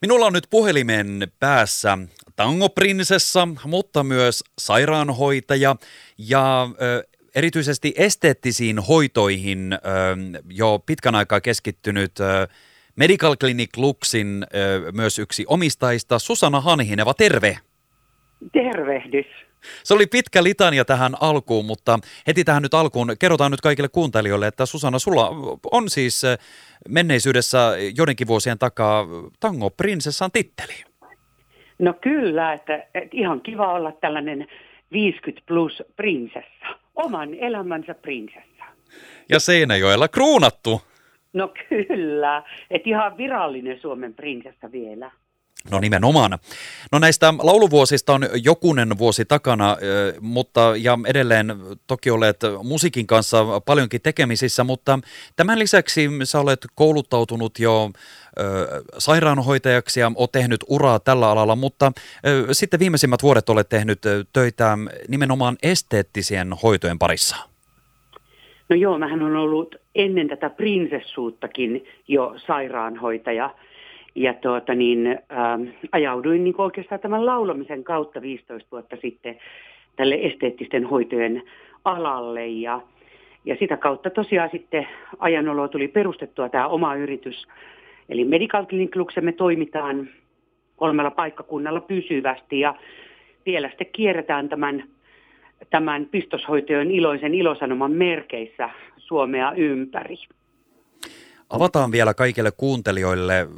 Minulla on nyt puhelimen päässä tangoprinsessa, mutta myös sairaanhoitaja ja ö, erityisesti esteettisiin hoitoihin ö, jo pitkän aikaa keskittynyt ö, Medical Clinic Luxin ö, myös yksi omistajista, Susanna Hanhineva, terve! Tervehdys. Se oli pitkä litania tähän alkuun, mutta heti tähän nyt alkuun kerrotaan nyt kaikille kuuntelijoille, että Susanna, sulla on siis menneisyydessä joidenkin vuosien takaa Tango Prinsessan titteli. No kyllä, että, että ihan kiva olla tällainen 50 plus prinsessa, oman elämänsä prinsessa. Ja Seinäjoella kruunattu. No kyllä, että ihan virallinen Suomen prinsessa vielä. No nimenomaan. No näistä lauluvuosista on jokunen vuosi takana, mutta ja edelleen toki olet musiikin kanssa paljonkin tekemisissä, mutta tämän lisäksi sä olet kouluttautunut jo sairaanhoitajaksi ja olet tehnyt uraa tällä alalla, mutta sitten viimeisimmät vuodet olet tehnyt töitä nimenomaan esteettisien hoitojen parissa. No joo, mähän on ollut ennen tätä prinsessuuttakin jo sairaanhoitaja – ja tuota niin, ähm, ajauduin niin oikeastaan tämän laulamisen kautta 15 vuotta sitten tälle esteettisten hoitojen alalle ja, ja sitä kautta tosiaan sitten ajanoloa tuli perustettua tämä oma yritys. Eli Medical Clinic me toimitaan kolmella paikkakunnalla pysyvästi ja vielä sitten kierretään tämän, tämän pistoshoitojen iloisen ilosanoman merkeissä Suomea ympäri. Avataan vielä kaikille kuuntelijoille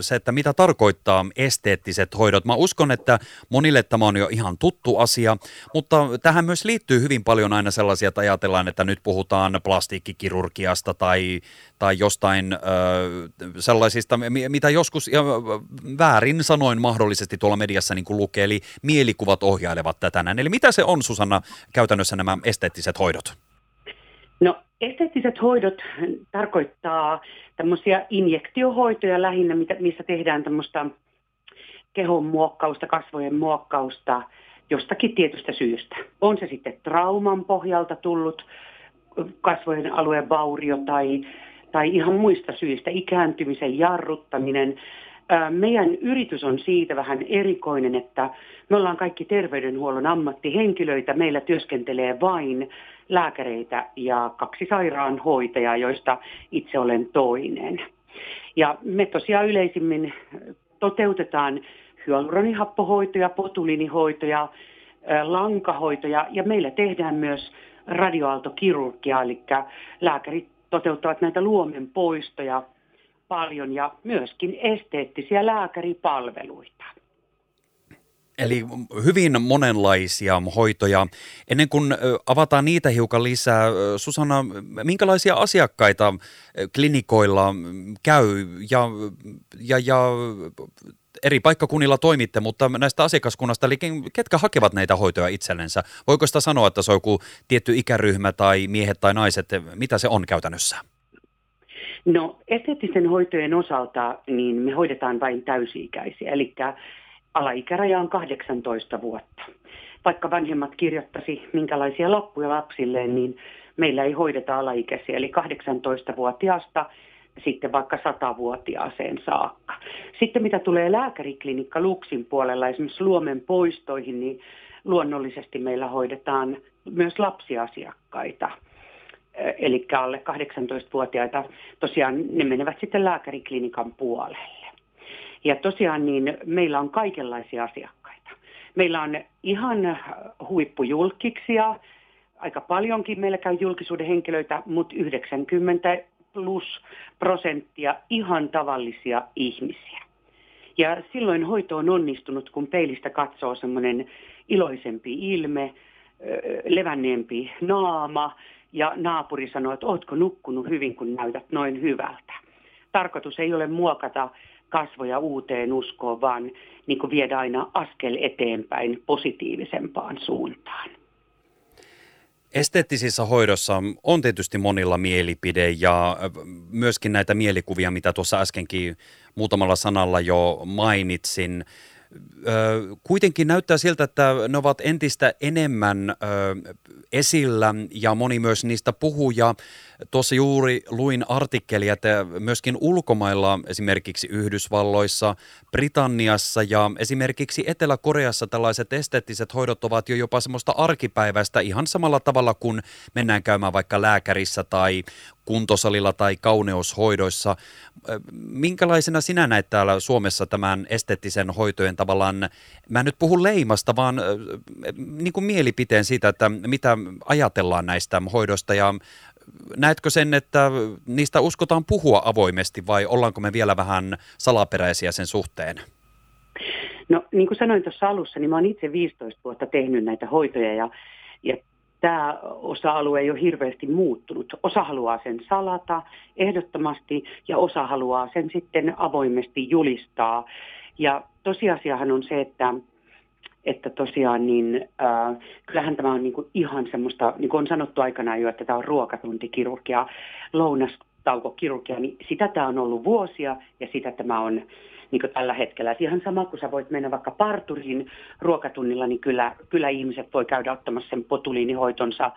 se, että mitä tarkoittaa esteettiset hoidot. Mä uskon, että monille tämä on jo ihan tuttu asia, mutta tähän myös liittyy hyvin paljon aina sellaisia, että ajatellaan, että nyt puhutaan plastiikkikirurgiasta tai, tai jostain ö, sellaisista, mitä joskus ja väärin sanoin mahdollisesti tuolla mediassa niin kuin lukee, eli mielikuvat ohjailevat tätä näin. Eli mitä se on, Susanna, käytännössä nämä esteettiset hoidot? No esteettiset hoidot tarkoittaa tämmöisiä injektiohoitoja lähinnä, missä tehdään tämmöistä kehon muokkausta, kasvojen muokkausta jostakin tietystä syystä. On se sitten trauman pohjalta tullut kasvojen alueen vaurio tai, tai ihan muista syistä, ikääntymisen jarruttaminen, meidän yritys on siitä vähän erikoinen, että me ollaan kaikki terveydenhuollon ammattihenkilöitä. Meillä työskentelee vain lääkäreitä ja kaksi sairaanhoitajaa, joista itse olen toinen. Ja me tosiaan yleisimmin toteutetaan hyaluronihappohoitoja, potuliinihoitoja, lankahoitoja ja meillä tehdään myös radioaaltokirurgiaa, eli lääkärit toteuttavat näitä luomen poistoja paljon ja myöskin esteettisiä lääkäripalveluita. Eli hyvin monenlaisia hoitoja. Ennen kuin avataan niitä hiukan lisää, Susanna, minkälaisia asiakkaita klinikoilla käy ja, ja, ja eri paikkakunnilla toimitte, mutta näistä asiakaskunnasta, eli ketkä hakevat näitä hoitoja itsellensä? Voiko sitä sanoa, että se on joku tietty ikäryhmä tai miehet tai naiset, mitä se on käytännössä? No esteettisten hoitojen osalta niin me hoidetaan vain täysi-ikäisiä, eli alaikäraja on 18 vuotta. Vaikka vanhemmat kirjoittaisi minkälaisia lappuja lapsilleen, niin meillä ei hoideta alaikäisiä, eli 18-vuotiaasta sitten vaikka 100-vuotiaaseen saakka. Sitten mitä tulee lääkäriklinikka Luksin puolella, esimerkiksi luomen poistoihin, niin luonnollisesti meillä hoidetaan myös lapsiasiakkaita – eli alle 18-vuotiaita, tosiaan ne menevät sitten lääkäriklinikan puolelle. Ja tosiaan niin meillä on kaikenlaisia asiakkaita. Meillä on ihan huippujulkiksia, aika paljonkin meillä käy julkisuuden henkilöitä, mutta 90 plus prosenttia ihan tavallisia ihmisiä. Ja silloin hoito on onnistunut, kun peilistä katsoo semmoinen iloisempi ilme, levänneempi naama, ja naapuri sanoi, että ootko nukkunut hyvin, kun näytät noin hyvältä. Tarkoitus ei ole muokata kasvoja uuteen uskoon, vaan niin kuin viedä aina askel eteenpäin positiivisempaan suuntaan. Esteettisissä hoidossa on tietysti monilla mielipide ja myöskin näitä mielikuvia, mitä tuossa äskenkin muutamalla sanalla jo mainitsin. Kuitenkin näyttää siltä, että ne ovat entistä enemmän esillä ja moni myös niistä puhuu. Ja tuossa juuri luin artikkelia, että myöskin ulkomailla, esimerkiksi Yhdysvalloissa, Britanniassa ja esimerkiksi Etelä-Koreassa tällaiset esteettiset hoidot ovat jo jopa semmoista arkipäiväistä ihan samalla tavalla kuin mennään käymään vaikka lääkärissä tai kuntosalilla tai kauneushoidoissa. Minkälaisena sinä näet täällä Suomessa tämän esteettisen hoitojen tavallaan, mä nyt puhu leimasta, vaan niin kuin mielipiteen siitä, että mitä ajatellaan näistä hoidoista ja näetkö sen, että niistä uskotaan puhua avoimesti vai ollaanko me vielä vähän salaperäisiä sen suhteen? No niin kuin sanoin tuossa alussa, niin mä oon itse 15 vuotta tehnyt näitä hoitoja ja, ja tämä osa-alue ei ole hirveästi muuttunut. Osa haluaa sen salata ehdottomasti ja osa haluaa sen sitten avoimesti julistaa. Ja tosiasiahan on se, että että tosiaan niin, äh, kyllähän tämä on niin kuin ihan semmoista, niin kuin on sanottu aikanaan jo, että tämä on ruokatuntikirurgia, lounastaukokirurgia, niin sitä tämä on ollut vuosia ja sitä tämä on niin tällä hetkellä. Et ihan sama kuin sä voit mennä vaikka parturiin ruokatunnilla, niin kyllä, kyllä ihmiset voi käydä ottamassa sen potuliinihoitonsa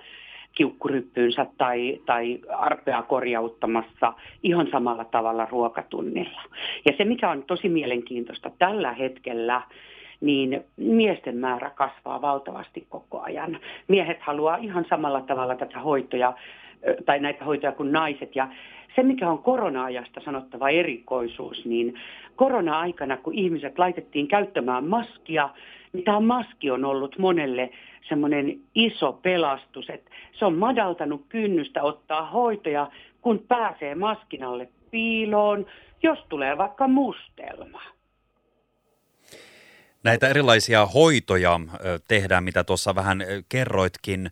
kiukkuryppyynsä tai, tai arpea korjauttamassa ihan samalla tavalla ruokatunnilla. Ja se, mikä on tosi mielenkiintoista tällä hetkellä, niin miesten määrä kasvaa valtavasti koko ajan. Miehet haluaa ihan samalla tavalla tätä hoitoja tai näitä hoitoja kuin naiset. Ja se, mikä on korona-ajasta sanottava erikoisuus, niin korona-aikana, kun ihmiset laitettiin käyttämään maskia, niin tämä maski on ollut monelle semmoinen iso pelastus, että se on madaltanut kynnystä ottaa hoitoja, kun pääsee maskinalle piiloon, jos tulee vaikka mustelma. Näitä erilaisia hoitoja tehdään, mitä tuossa vähän kerroitkin.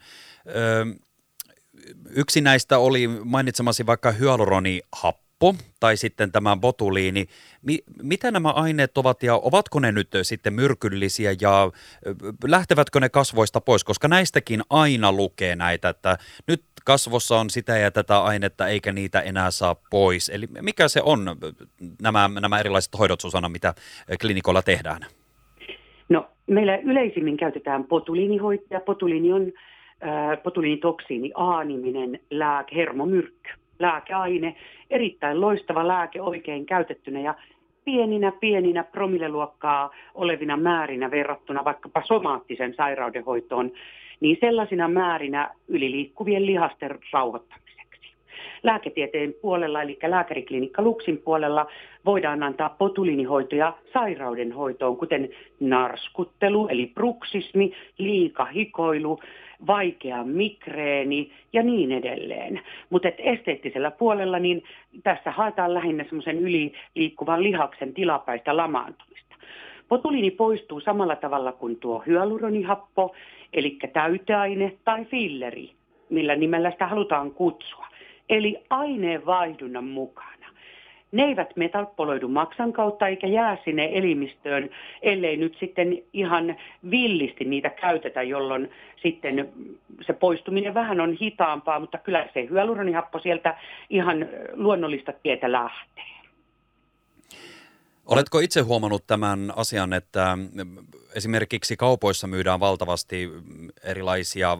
Yksi näistä oli mainitsemasi vaikka hyaluronihappo tai sitten tämä botuliini. Mi- mitä nämä aineet ovat ja ovatko ne nyt sitten myrkyllisiä ja lähtevätkö ne kasvoista pois? Koska näistäkin aina lukee näitä, että nyt kasvossa on sitä ja tätä ainetta eikä niitä enää saa pois. Eli mikä se on nämä, nämä erilaiset hoidot, Susanna, mitä klinikolla tehdään? No, meillä yleisimmin käytetään potuliinihoitoja. Potuliini on potuliinitoksiini A-niminen lääke, hermomyrkky, lääkeaine. Erittäin loistava lääke oikein käytettynä ja pieninä, pieninä promilleluokkaa olevina määrinä verrattuna vaikkapa somaattisen sairaudenhoitoon, niin sellaisina määrinä yliliikkuvien lihasten rauhoittamiseen lääketieteen puolella, eli lääkäriklinikka Luksin puolella, voidaan antaa potuliinihoitoja sairaudenhoitoon, kuten narskuttelu, eli bruksismi, liikahikoilu, vaikea migreeni ja niin edelleen. Mutta esteettisellä puolella niin tässä haetaan lähinnä semmoisen yliliikkuvan lihaksen tilapäistä lamaantumista. Potuliini poistuu samalla tavalla kuin tuo hyaluronihappo, eli täyteaine tai filleri, millä nimellä sitä halutaan kutsua eli aineenvaihdunnan mukana. Ne eivät metapoloidu maksan kautta eikä jää sinne elimistöön, ellei nyt sitten ihan villisti niitä käytetä, jolloin sitten se poistuminen vähän on hitaampaa, mutta kyllä se hyaluronihappo sieltä ihan luonnollista tietä lähtee. Oletko itse huomannut tämän asian, että esimerkiksi kaupoissa myydään valtavasti erilaisia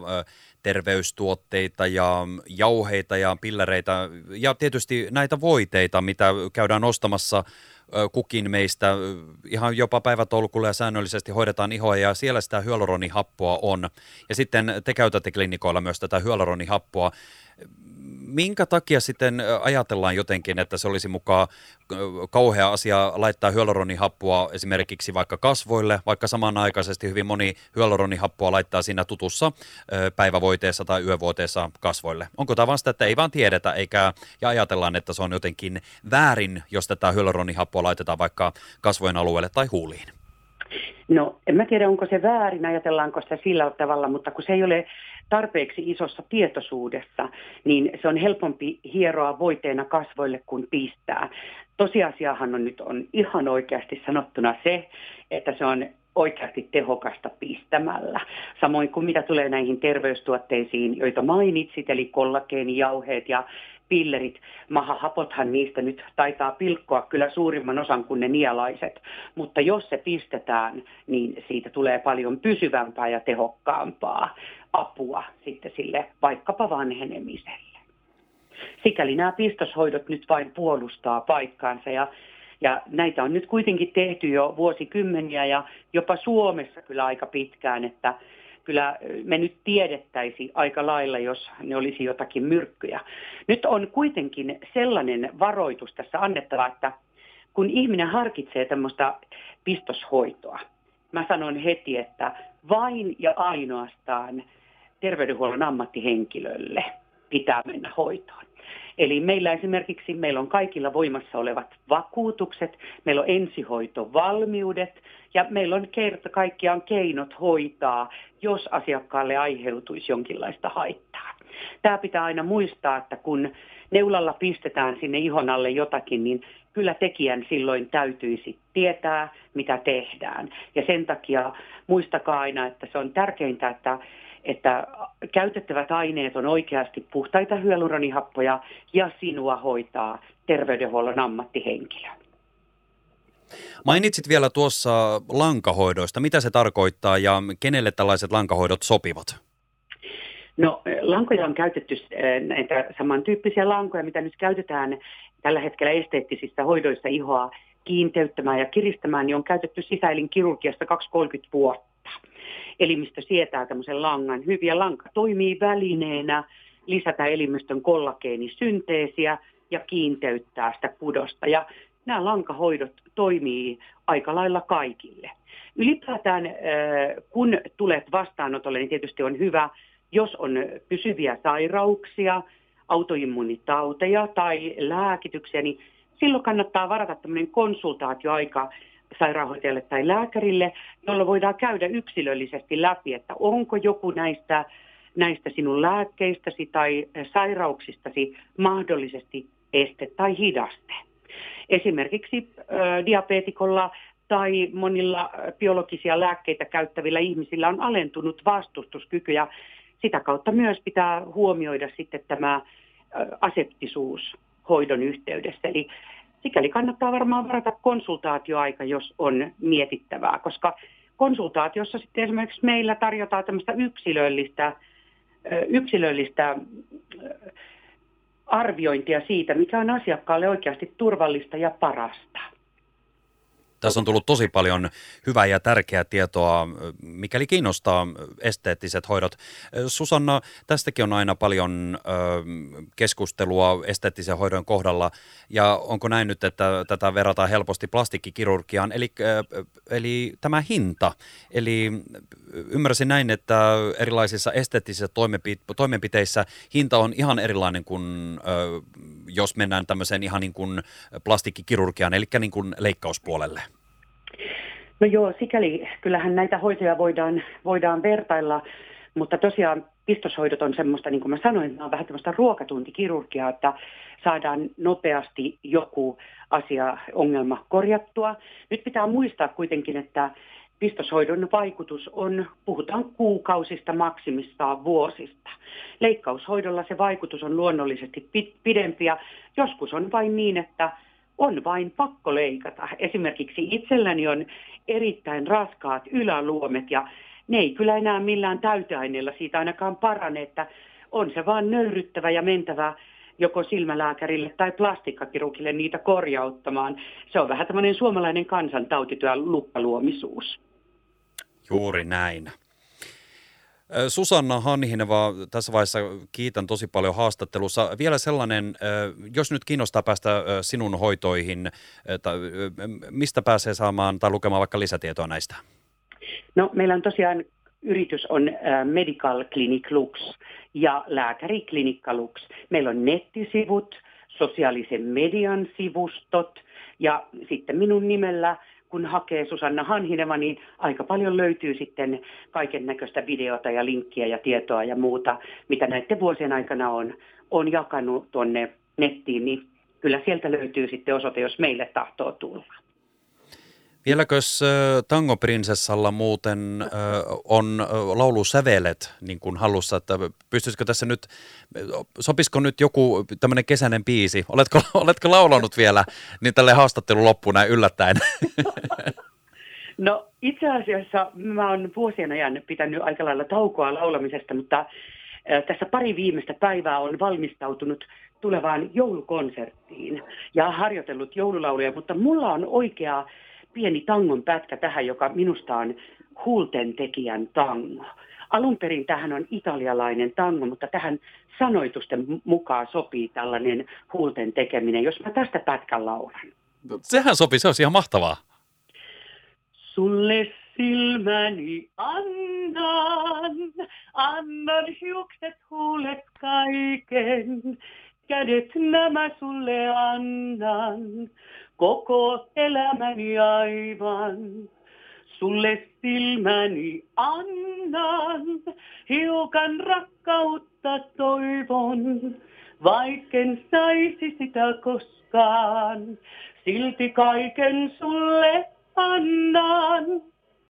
terveystuotteita ja jauheita ja pillereitä ja tietysti näitä voiteita, mitä käydään ostamassa kukin meistä ihan jopa päivätolkulla ja säännöllisesti hoidetaan ihoa ja siellä sitä hyaluronihappoa on. Ja sitten te käytätte klinikoilla myös tätä hyaluronihappoa minkä takia sitten ajatellaan jotenkin, että se olisi mukaan kauhea asia laittaa hyaluronihappoa esimerkiksi vaikka kasvoille, vaikka samanaikaisesti hyvin moni hyaluronihappoa laittaa siinä tutussa päivävoiteessa tai yövuoteessa kasvoille. Onko tämä vasta, että ei vaan tiedetä eikä ja ajatellaan, että se on jotenkin väärin, jos tätä hyaluronihappoa laitetaan vaikka kasvojen alueelle tai huuliin? No, en mä tiedä, onko se väärin, ajatellaanko sitä sillä tavalla, mutta kun se ei ole tarpeeksi isossa tietoisuudessa, niin se on helpompi hieroa voiteena kasvoille kuin pistää. Tosiasiahan on nyt on ihan oikeasti sanottuna se, että se on oikeasti tehokasta pistämällä. Samoin kuin mitä tulee näihin terveystuotteisiin, joita mainitsit, eli kollageenijauheet ja pillerit, mahahapothan niistä nyt taitaa pilkkoa kyllä suurimman osan kuin ne nialaiset, mutta jos se pistetään, niin siitä tulee paljon pysyvämpää ja tehokkaampaa apua sitten sille vaikkapa vanhenemiselle. Sikäli nämä pistoshoidot nyt vain puolustaa paikkaansa ja ja näitä on nyt kuitenkin tehty jo vuosikymmeniä ja jopa Suomessa kyllä aika pitkään, että kyllä me nyt tiedettäisiin aika lailla, jos ne olisi jotakin myrkkyjä. Nyt on kuitenkin sellainen varoitus tässä annettava, että kun ihminen harkitsee tämmöistä pistoshoitoa, mä sanon heti, että vain ja ainoastaan terveydenhuollon ammattihenkilölle pitää mennä hoitoon. Eli meillä esimerkiksi meillä on kaikilla voimassa olevat vakuutukset, meillä on ensihoitovalmiudet ja meillä on kerta kaikkiaan keinot hoitaa, jos asiakkaalle aiheutuisi jonkinlaista haittaa. Tämä pitää aina muistaa, että kun neulalla pistetään sinne ihon alle jotakin, niin kyllä tekijän silloin täytyisi tietää, mitä tehdään. Ja sen takia muistakaa aina, että se on tärkeintä, että että käytettävät aineet on oikeasti puhtaita hyaluronihappoja ja sinua hoitaa terveydenhuollon ammattihenkilö. Mainitsit vielä tuossa lankahoidoista. Mitä se tarkoittaa ja kenelle tällaiset lankahoidot sopivat? No lankoja on käytetty eh, näitä samantyyppisiä lankoja, mitä nyt käytetään tällä hetkellä esteettisissä hoidoissa ihoa kiinteyttämään ja kiristämään, niin on käytetty sisäelinkirurgiasta 2-30 vuotta elimistö sietää tämmöisen langan hyvin ja lanka toimii välineenä lisätä elimistön kollageenisynteesiä ja kiinteyttää sitä kudosta. Ja nämä lankahoidot toimii aika lailla kaikille. Ylipäätään äh, kun tulet vastaanotolle, niin tietysti on hyvä, jos on pysyviä sairauksia, autoimmunitauteja tai lääkityksiä, niin silloin kannattaa varata tämmöinen konsultaatioaika sairaanhoitajalle tai lääkärille, jolla voidaan käydä yksilöllisesti läpi, että onko joku näistä, näistä sinun lääkkeistäsi tai sairauksistasi mahdollisesti este tai hidaste. Esimerkiksi äh, diabeetikolla tai monilla biologisia lääkkeitä käyttävillä ihmisillä on alentunut vastustuskyky ja sitä kautta myös pitää huomioida sitten tämä aseptisuus hoidon yhteydessä. Eli sikäli kannattaa varmaan varata konsultaatioaika, jos on mietittävää, koska konsultaatiossa sitten esimerkiksi meillä tarjotaan tämmöistä yksilöllistä, yksilöllistä arviointia siitä, mikä on asiakkaalle oikeasti turvallista ja parasta. Tässä on tullut tosi paljon hyvää ja tärkeää tietoa, mikäli kiinnostaa esteettiset hoidot. Susanna, tästäkin on aina paljon keskustelua esteettisen hoidon kohdalla, ja onko näin nyt, että tätä verrataan helposti plastikkikirurgiaan, eli, eli tämä hinta. Eli ymmärsin näin, että erilaisissa esteettisissä toimenpiteissä hinta on ihan erilainen kuin jos mennään tämmöiseen ihan niin kuin plastikkikirurgiaan, eli niin kuin leikkauspuolelle. No joo, sikäli kyllähän näitä hoitoja voidaan, voidaan vertailla, mutta tosiaan pistoshoidot on semmoista, niin kuin mä sanoin, että on vähän tämmöistä ruokatuntikirurgiaa, että saadaan nopeasti joku asia, ongelma korjattua. Nyt pitää muistaa kuitenkin, että pistoshoidon vaikutus on, puhutaan kuukausista maksimissaan vuosista. Leikkaushoidolla se vaikutus on luonnollisesti pidempi ja joskus on vain niin, että on vain pakko leikata. Esimerkiksi itselläni on erittäin raskaat yläluomet ja ne ei kyllä enää millään täyteaineella siitä ainakaan parane, että on se vaan nöyryttävä ja mentävä joko silmälääkärille tai plastikkakirurgille niitä korjauttamaan. Se on vähän tämmöinen suomalainen kansantautityö luppaluomisuus. Juuri näin. Susanna Hanhineva, tässä vaiheessa kiitän tosi paljon haastattelussa. Vielä sellainen, jos nyt kiinnostaa päästä sinun hoitoihin, mistä pääsee saamaan tai lukemaan vaikka lisätietoa näistä? No meillä on tosiaan yritys on Medical Clinic Lux ja Lääkäriklinikka Lux. Meillä on nettisivut, sosiaalisen median sivustot ja sitten minun nimellä kun hakee Susanna Hanhineva, niin aika paljon löytyy sitten kaiken näköistä videota ja linkkiä ja tietoa ja muuta, mitä näiden vuosien aikana on, on jakanut tuonne nettiin, niin kyllä sieltä löytyy sitten osoite, jos meille tahtoo tulla. Vieläkös tangoprinsessalla muuten on laulusävelet niin kuin hallussa, että pystyisikö tässä nyt, sopisiko nyt joku tämmöinen kesäinen biisi? Oletko, oletko laulanut vielä niin tälle haastattelun loppuun näin yllättäen? No itse asiassa mä oon vuosien ajan pitänyt aika lailla taukoa laulamisesta, mutta tässä pari viimeistä päivää on valmistautunut tulevaan joulukonserttiin ja harjoitellut joululauluja, mutta mulla on oikea pieni tangon pätkä tähän, joka minusta on huulten tekijän tango. Alun perin tähän on italialainen tango, mutta tähän sanoitusten mukaan sopii tällainen huulten tekeminen, jos mä tästä pätkän laulan. Sehän sopii, se olisi ihan mahtavaa. Sulle silmäni annan, annan hiukset, huulet kaiken, kädet nämä sulle annan, koko elämäni aivan. Sulle silmäni annan, hiukan rakkautta toivon, vaikken saisi sitä koskaan, silti kaiken sulle annan.